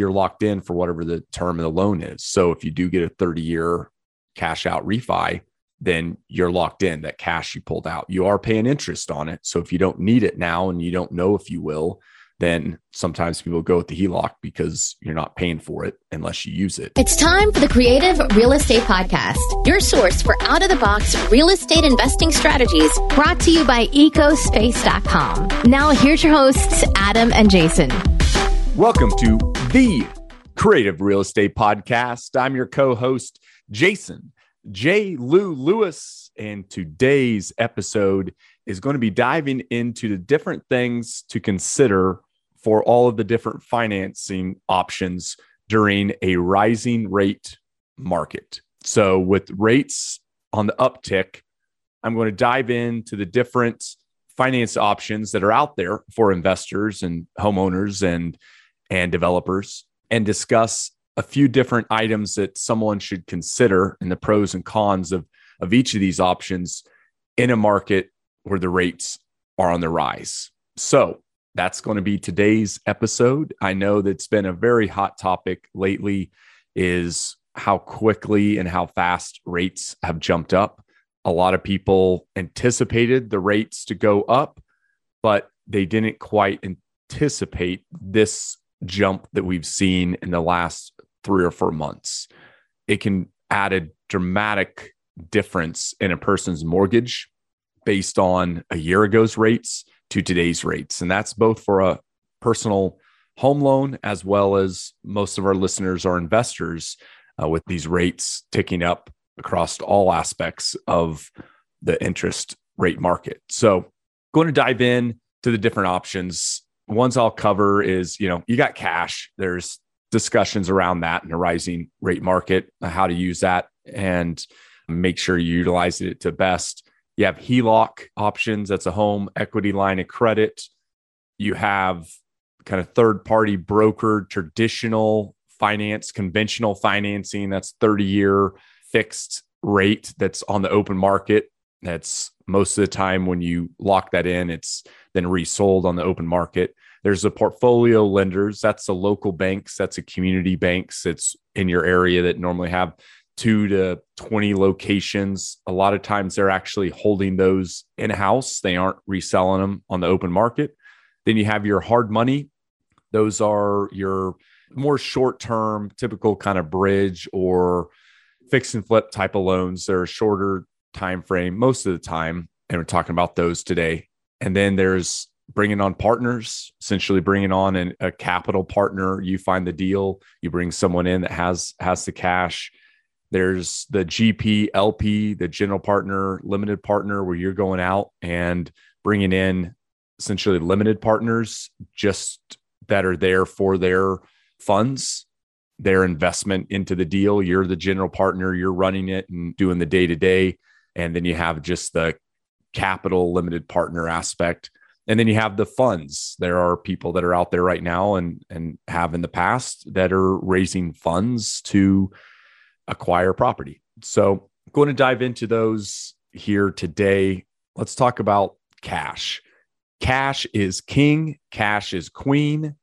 you're locked in for whatever the term of the loan is. So if you do get a 30 year cash out refi, then you're locked in that cash you pulled out. You are paying interest on it. So if you don't need it now and you don't know if you will, then sometimes people go with the HELOC because you're not paying for it unless you use it. It's time for the Creative Real Estate Podcast, your source for out of the box real estate investing strategies brought to you by ecospace.com. Now, here's your hosts, Adam and Jason. Welcome to the Creative Real Estate Podcast. I'm your co host, Jason J. Lou Lewis, and today's episode is going to be diving into the different things to consider for all of the different financing options during a rising rate market. So, with rates on the uptick, I'm going to dive into the different finance options that are out there for investors and homeowners and and developers and discuss a few different items that someone should consider and the pros and cons of of each of these options in a market where the rates are on the rise. So, that's going to be today's episode. I know that's been a very hot topic lately is how quickly and how fast rates have jumped up. A lot of people anticipated the rates to go up, but they didn't quite anticipate this jump that we've seen in the last three or four months. It can add a dramatic difference in a person's mortgage based on a year ago's rates to today's rates. And that's both for a personal home loan as well as most of our listeners are investors uh, with these rates ticking up across all aspects of the interest rate market. So, going to dive in to the different options. Ones I'll cover is, you know, you got cash. There's discussions around that in a rising rate market, how to use that and make sure you utilize it to best. You have HELOC options. That's a home equity line of credit. You have kind of third party brokered traditional finance, conventional financing. That's 30 year fixed rate that's on the open market. That's most of the time when you lock that in, it's then resold on the open market. There's the portfolio lenders. That's the local banks. That's a community banks. It's in your area that normally have two to 20 locations. A lot of times they're actually holding those in house, they aren't reselling them on the open market. Then you have your hard money. Those are your more short term, typical kind of bridge or fix and flip type of loans. They're a shorter time frame most of the time. And we're talking about those today. And then there's bringing on partners, essentially bringing on an, a capital partner. You find the deal, you bring someone in that has has the cash there's the GP, LP, the general partner, limited partner, where you're going out and bringing in essentially limited partners just that are there for their funds, their investment into the deal. You're the general partner, you're running it and doing the day to day. And then you have just the capital limited partner aspect. And then you have the funds. There are people that are out there right now and and have in the past that are raising funds to acquire property. So, I'm going to dive into those here today. Let's talk about cash. Cash is king, cash is queen.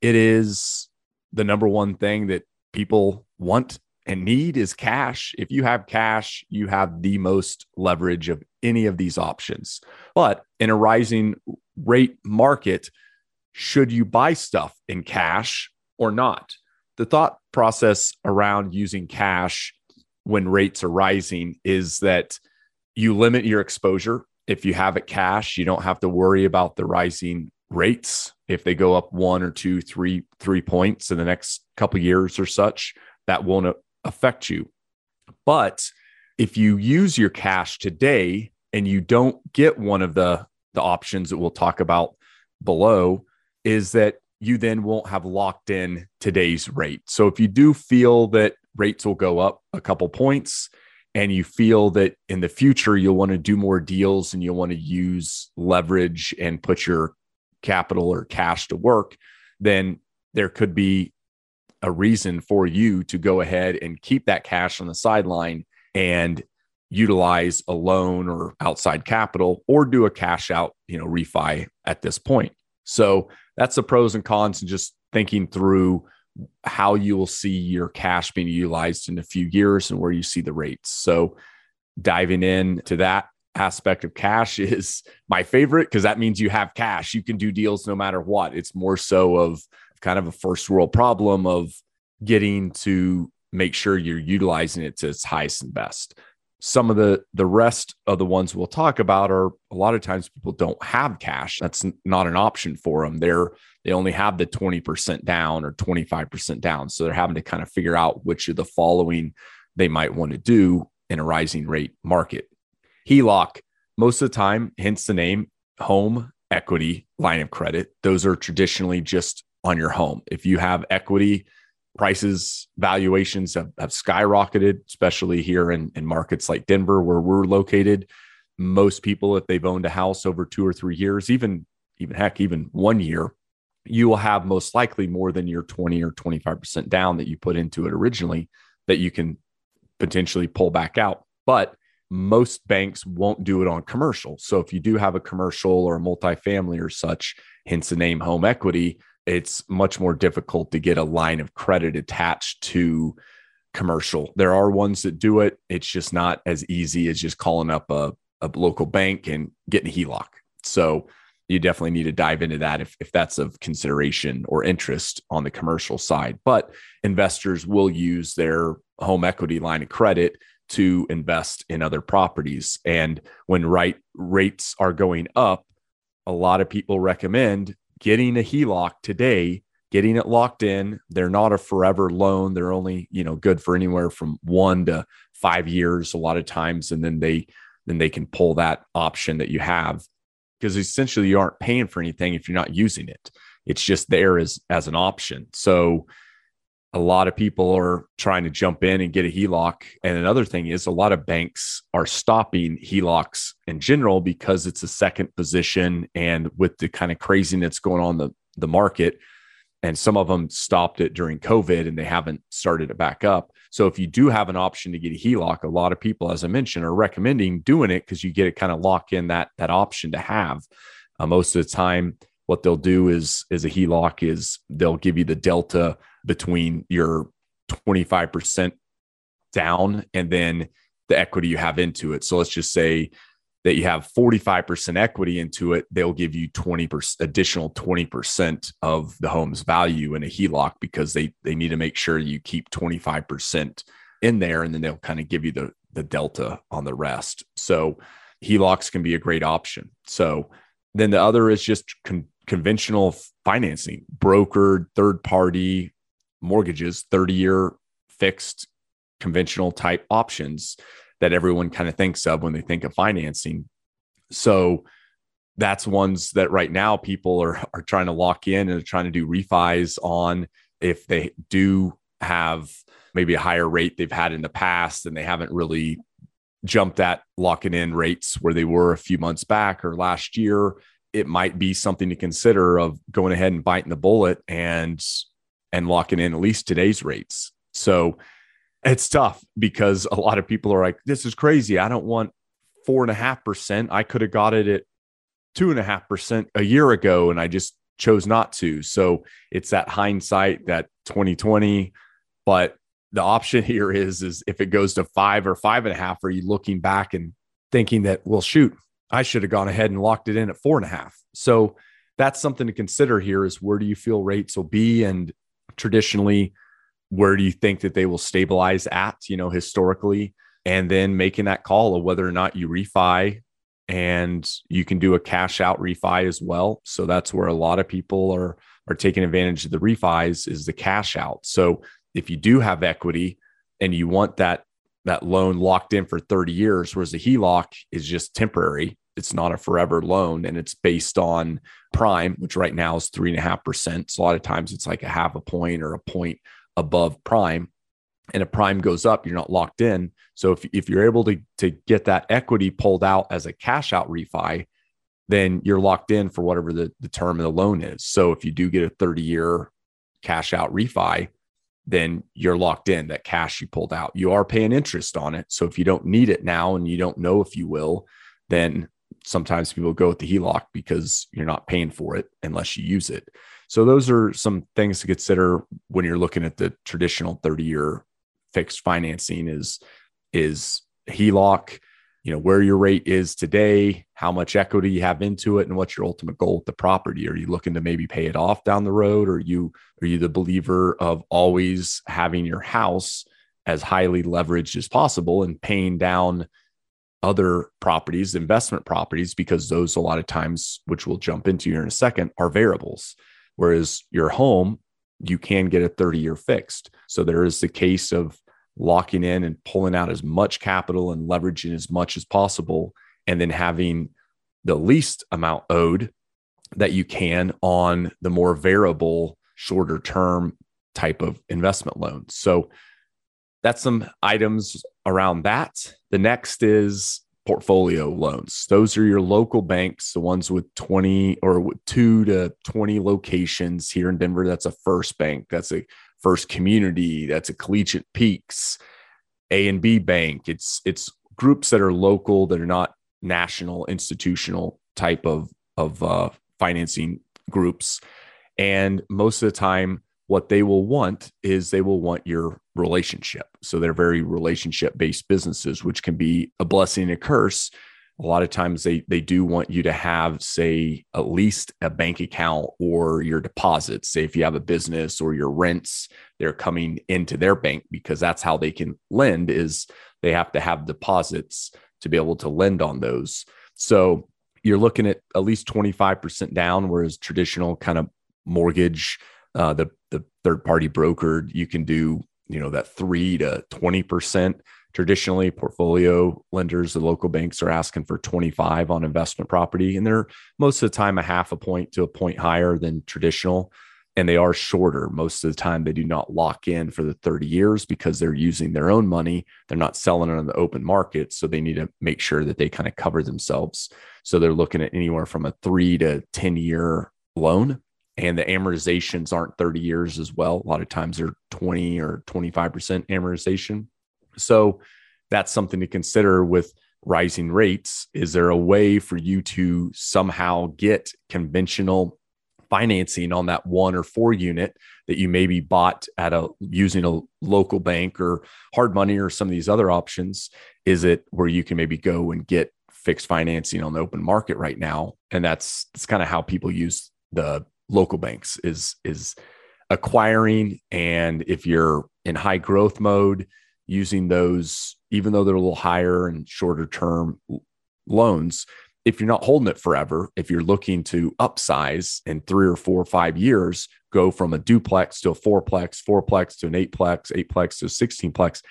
It is the number one thing that people want and need is cash. If you have cash, you have the most leverage of any of these options. But in a rising rate market, should you buy stuff in cash or not? the thought process around using cash when rates are rising is that you limit your exposure. If you have it cash, you don't have to worry about the rising rates. If they go up one or two, three, three points in the next couple years or such, that won't affect you. But if you use your cash today and you don't get one of the the options that we'll talk about below, is that you then won't have locked in today's rate. So if you do feel that rates will go up a couple points and you feel that in the future you'll want to do more deals and you'll want to use leverage and put your capital or cash to work, then there could be a reason for you to go ahead and keep that cash on the sideline and utilize a loan or outside capital or do a cash out, you know, refi at this point. So that's the pros and cons and just thinking through how you will see your cash being utilized in a few years and where you see the rates. So diving in to that aspect of cash is my favorite because that means you have cash. You can do deals no matter what. It's more so of kind of a first world problem of getting to make sure you're utilizing it to its highest and best. Some of the the rest of the ones we'll talk about are a lot of times people don't have cash. That's not an option for them. They're they only have the 20% down or 25% down. So they're having to kind of figure out which of the following they might want to do in a rising rate market. HELOC, most of the time, hence the name home equity line of credit. Those are traditionally just on your home. If you have equity, prices, valuations have, have skyrocketed, especially here in, in markets like Denver, where we're located. Most people, if they've owned a house over two or three years, even even heck, even one year, you will have most likely more than your 20 or 25% down that you put into it originally that you can potentially pull back out. But most banks won't do it on commercial. So if you do have a commercial or a multifamily or such, hence the name home equity, it's much more difficult to get a line of credit attached to commercial. There are ones that do it. It's just not as easy as just calling up a, a local bank and getting a HELOC. So you definitely need to dive into that if, if that's of consideration or interest on the commercial side. But investors will use their home equity line of credit to invest in other properties. And when right rates are going up, a lot of people recommend getting a HELOC today, getting it locked in. They're not a forever loan. They're only, you know, good for anywhere from one to five years a lot of times. And then they then they can pull that option that you have because essentially you aren't paying for anything if you're not using it. It's just there as as an option. So a lot of people are trying to jump in and get a HELOC. And another thing is a lot of banks are stopping HELOCs in general because it's a second position. And with the kind of craziness going on the, the market, and some of them stopped it during COVID and they haven't started it back up. So if you do have an option to get a HELOC, a lot of people, as I mentioned, are recommending doing it because you get it kind of lock in that that option to have. Uh, most of the time, what they'll do is is a HELOC is they'll give you the delta between your 25% down and then the equity you have into it. So let's just say that you have 45% equity into it, they'll give you 20% additional 20% of the home's value in a HELOC because they they need to make sure you keep 25% in there and then they'll kind of give you the the delta on the rest. So HELOCs can be a great option. So then the other is just con- conventional financing, brokered, third party, mortgages, 30 year fixed conventional type options that everyone kind of thinks of when they think of financing. So that's ones that right now people are, are trying to lock in and trying to do refis on if they do have maybe a higher rate they've had in the past and they haven't really jumped at locking in rates where they were a few months back or last year it might be something to consider of going ahead and biting the bullet and and locking in at least today's rates. So it's tough because a lot of people are like, this is crazy. I don't want four and a half percent. I could have got it at two and a half percent a year ago and I just chose not to. So it's that hindsight, that 2020. But the option here is is if it goes to five or five and a half, are you looking back and thinking that, well, shoot, I should have gone ahead and locked it in at four and a half. So that's something to consider here is where do you feel rates will be? And traditionally where do you think that they will stabilize at you know historically? And then making that call of whether or not you refi and you can do a cash out refi as well. So that's where a lot of people are are taking advantage of the refis is the cash out. So if you do have equity and you want that that loan locked in for 30 years whereas the HELOC is just temporary it's not a forever loan and it's based on prime, which right now is three and a half percent. So a lot of times it's like a half a point or a point above prime. And if prime goes up, you're not locked in. So if, if you're able to, to get that equity pulled out as a cash out refi, then you're locked in for whatever the, the term of the loan is. So if you do get a 30 year cash out refi, then you're locked in that cash you pulled out. You are paying interest on it. So if you don't need it now and you don't know if you will, then sometimes people go with the HELOC because you're not paying for it unless you use it. So those are some things to consider when you're looking at the traditional 30 year fixed financing is is HELOC, you know, where your rate is today, how much equity you have into it, and what's your ultimate goal with the property. Are you looking to maybe pay it off down the road? Or are you are you the believer of always having your house as highly leveraged as possible and paying down other properties, investment properties, because those a lot of times, which we'll jump into here in a second, are variables. Whereas your home, you can get a 30 year fixed. So there is the case of locking in and pulling out as much capital and leveraging as much as possible, and then having the least amount owed that you can on the more variable, shorter term type of investment loans. So that's some items around that. The next is portfolio loans. Those are your local banks, the ones with 20 or two to 20 locations here in Denver. That's a first bank. That's a first community. That's a collegiate peaks, A and B bank. It's it's groups that are local that are not national institutional type of of uh, financing groups. And most of the time, what they will want is they will want your relationship. So they're very relationship based businesses, which can be a blessing and a curse. A lot of times they they do want you to have, say, at least a bank account or your deposits. Say if you have a business or your rents, they're coming into their bank because that's how they can lend is they have to have deposits to be able to lend on those. So you're looking at at least 25% down, whereas traditional kind of mortgage uh, the the third party brokered, you can do you know that three to twenty percent. Traditionally, portfolio lenders, the local banks are asking for 25 on investment property, and they're most of the time a half a point to a point higher than traditional. And they are shorter. Most of the time, they do not lock in for the 30 years because they're using their own money. They're not selling it on the open market. So they need to make sure that they kind of cover themselves. So they're looking at anywhere from a three to 10 year loan and the amortizations aren't 30 years as well. A lot of times they're 20 or 25% amortization. So that's something to consider with rising rates. Is there a way for you to somehow get conventional financing on that one or four unit that you maybe bought at a using a local bank or hard money or some of these other options? Is it where you can maybe go and get fixed financing on the open market right now? And that's that's kind of how people use the local banks is is acquiring. And if you're in high growth mode using those even though they're a little higher and shorter term loans if you're not holding it forever if you're looking to upsize in three or four or five years go from a duplex to a fourplex fourplex to an eightplex eightplex to a 16plex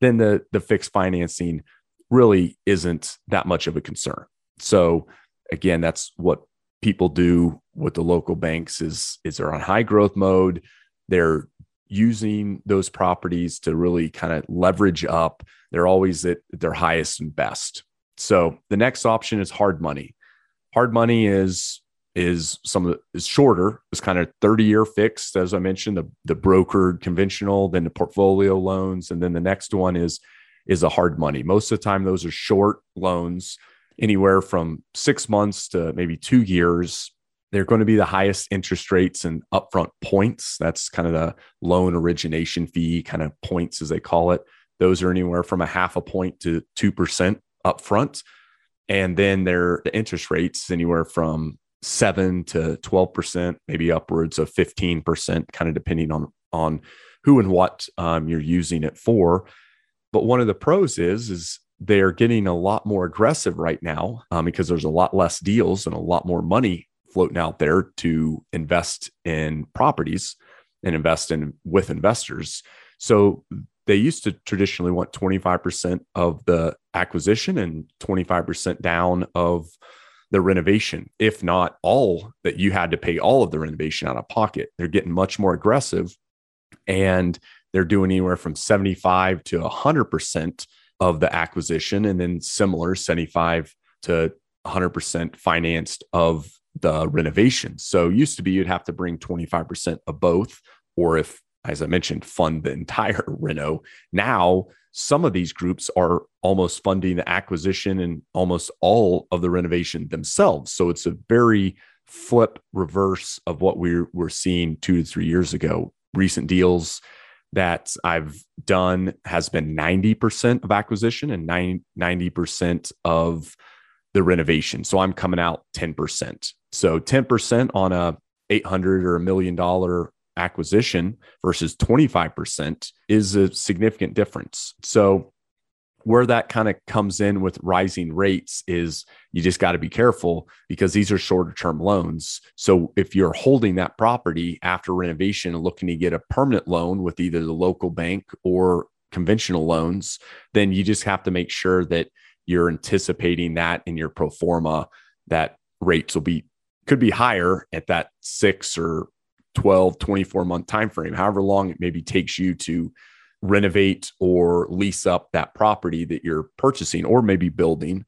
then the the fixed financing really isn't that much of a concern. So again that's what people do with the local banks is is they're on high growth mode. They're using those properties to really kind of leverage up. They're always at their highest and best. So the next option is hard money. Hard money is is some of the, is shorter it's kind of 30 year fixed as i mentioned the the brokered conventional then the portfolio loans and then the next one is is a hard money. Most of the time those are short loans anywhere from six months to maybe two years. They're going to be the highest interest rates and upfront points. That's kind of the loan origination fee, kind of points as they call it. Those are anywhere from a half a point to 2% upfront. And then their the interest rates anywhere from seven to 12%, maybe upwards of 15%, kind of depending on, on who and what um, you're using it for. But one of the pros is, is they're getting a lot more aggressive right now um, because there's a lot less deals and a lot more money floating out there to invest in properties and invest in with investors. So they used to traditionally want 25% of the acquisition and 25% down of the renovation, if not all that you had to pay all of the renovation out of pocket. They're getting much more aggressive and they're doing anywhere from 75 to 100% of the acquisition and then similar 75 to 100% financed of the renovation. So used to be you'd have to bring 25% of both or if as I mentioned fund the entire reno. Now some of these groups are almost funding the acquisition and almost all of the renovation themselves. So it's a very flip reverse of what we were seeing two to three years ago. Recent deals that I've done has been 90% of acquisition and 90% of the renovation. So I'm coming out 10%. So 10% on a 800 or a million dollar acquisition versus 25% is a significant difference. So where that kind of comes in with rising rates is you just got to be careful because these are shorter term loans. So if you're holding that property after renovation and looking to get a permanent loan with either the local bank or conventional loans, then you just have to make sure that you're anticipating that in your pro forma that rates will be could be higher at that 6 or 12 24 month time frame however long it maybe takes you to renovate or lease up that property that you're purchasing or maybe building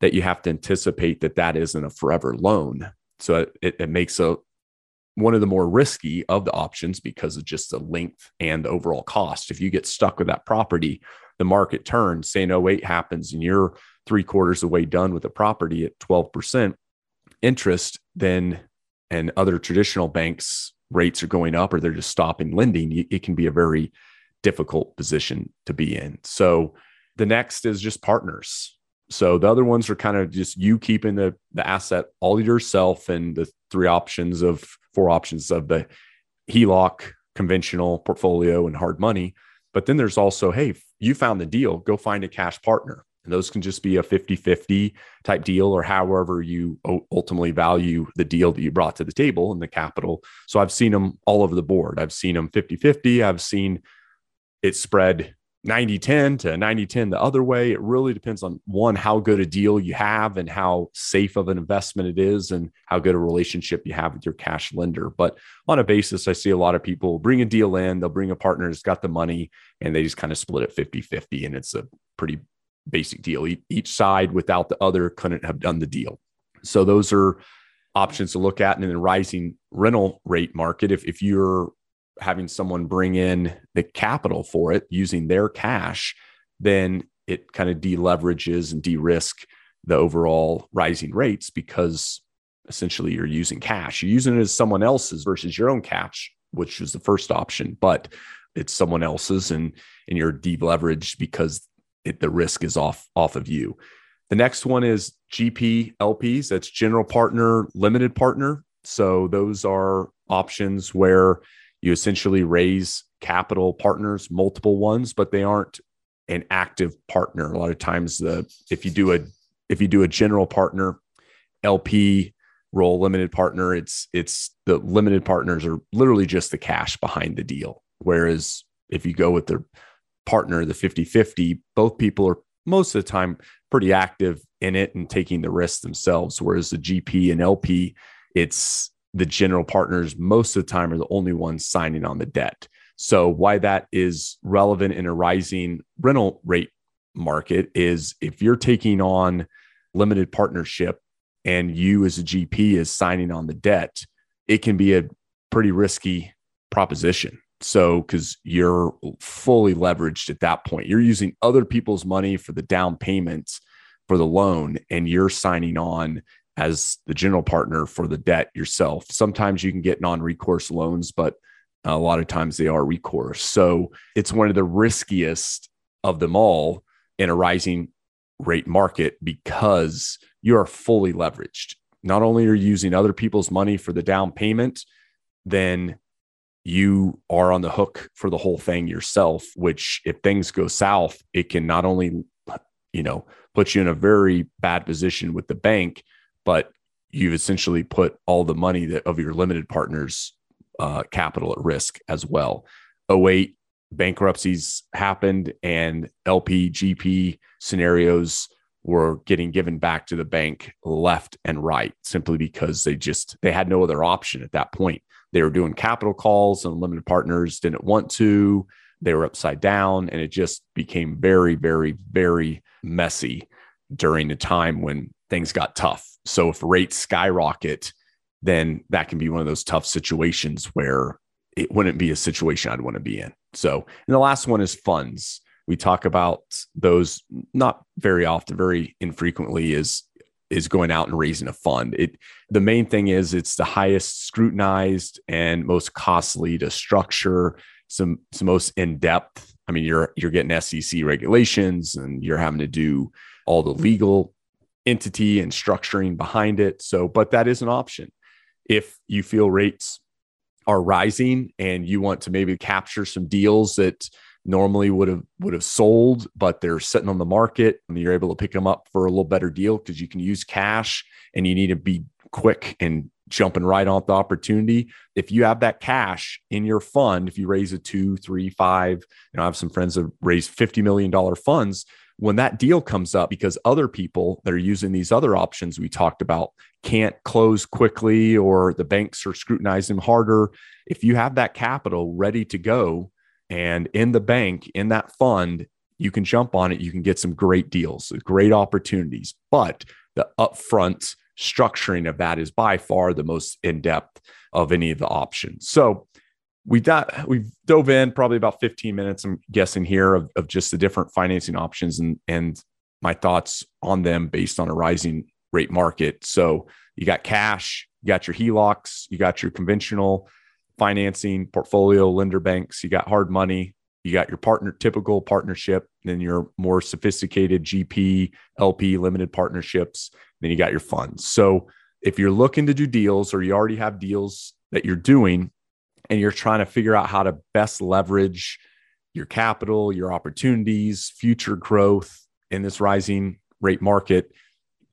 that you have to anticipate that that isn't a forever loan. So it, it makes a one of the more risky of the options because of just the length and the overall cost if you get stuck with that property the market turns say an 08 happens and you're three quarters of the way done with the property at 12% interest then and other traditional banks rates are going up or they're just stopping lending it can be a very difficult position to be in. So the next is just partners. So the other ones are kind of just you keeping the the asset all yourself and the three options of four options of the HELOC, conventional portfolio and hard money. But then there's also, hey, you found the deal, go find a cash partner. And those can just be a 50 50 type deal or however you ultimately value the deal that you brought to the table and the capital. So I've seen them all over the board. I've seen them 50 50. I've seen it spread 90 10 to 90 10 the other way. It really depends on one, how good a deal you have and how safe of an investment it is, and how good a relationship you have with your cash lender. But on a basis, I see a lot of people bring a deal in, they'll bring a partner who's got the money, and they just kind of split it 50 50. And it's a pretty basic deal. Each side without the other couldn't have done the deal. So those are options to look at. And in the rising rental rate market, if, if you're having someone bring in the capital for it using their cash, then it kind of deleverages and de-risk the overall rising rates because essentially you're using cash. You're using it as someone else's versus your own cash, which is the first option, but it's someone else's and and you're deleveraged because it, the risk is off off of you. The next one is GP LPs. That's general partner, limited partner. So those are options where you essentially raise capital partners, multiple ones, but they aren't an active partner. A lot of times, the if you do a if you do a general partner, LP role, limited partner, it's it's the limited partners are literally just the cash behind the deal. Whereas if you go with the partner, the 50 50, both people are most of the time pretty active in it and taking the risks themselves. Whereas the GP and LP, it's the general partners most of the time are the only ones signing on the debt. So, why that is relevant in a rising rental rate market is if you're taking on limited partnership and you as a GP is signing on the debt, it can be a pretty risky proposition. So, because you're fully leveraged at that point, you're using other people's money for the down payments for the loan, and you're signing on as the general partner for the debt yourself. Sometimes you can get non recourse loans, but a lot of times they are recourse. So it's one of the riskiest of them all in a rising rate market because you are fully leveraged. Not only are you using other people's money for the down payment, then you are on the hook for the whole thing yourself, which if things go south, it can not only, you know, put you in a very bad position with the bank, but you've essentially put all the money that of your limited partners uh, capital at risk as well. 08 bankruptcies happened and LP GP scenarios were getting given back to the bank left and right simply because they just they had no other option at that point. They were doing capital calls and limited partners didn't want to. They were upside down and it just became very very very messy during the time when things got tough so if rates skyrocket, then that can be one of those tough situations where it wouldn't be a situation I'd want to be in. So, and the last one is funds. We talk about those not very often, very infrequently is is going out and raising a fund. It the main thing is it's the highest scrutinized and most costly to structure, some some most in depth. I mean, you're you're getting SEC regulations and you're having to do all the legal entity and structuring behind it. So, but that is an option. If you feel rates are rising and you want to maybe capture some deals that normally would have would have sold but they're sitting on the market and you're able to pick them up for a little better deal because you can use cash and you need to be quick and jumping right off the opportunity if you have that cash in your fund if you raise a two three five you know i have some friends that raise 50 million dollar funds when that deal comes up because other people that are using these other options we talked about can't close quickly or the banks are scrutinizing harder if you have that capital ready to go and in the bank, in that fund, you can jump on it. You can get some great deals, great opportunities. But the upfront structuring of that is by far the most in depth of any of the options. So we got we've dove in probably about 15 minutes, I'm guessing here, of, of just the different financing options and and my thoughts on them based on a rising rate market. So you got cash, you got your HELOCs, you got your conventional financing portfolio lender banks you got hard money you got your partner typical partnership then your more sophisticated gp lp limited partnerships then you got your funds so if you're looking to do deals or you already have deals that you're doing and you're trying to figure out how to best leverage your capital your opportunities future growth in this rising rate market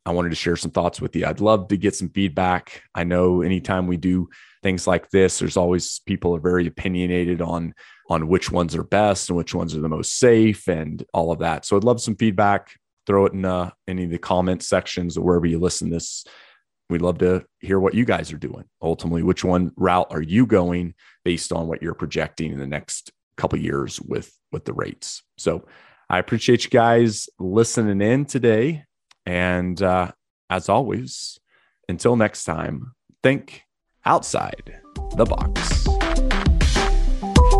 I wanted to share some thoughts with you. I'd love to get some feedback. I know anytime we do things like this, there's always people are very opinionated on on which ones are best and which ones are the most safe and all of that. So I'd love some feedback. Throw it in uh, any of the comment sections or wherever you listen this. We'd love to hear what you guys are doing. Ultimately, which one route are you going based on what you're projecting in the next couple years with with the rates? So I appreciate you guys listening in today. And uh, as always, until next time, think outside the box.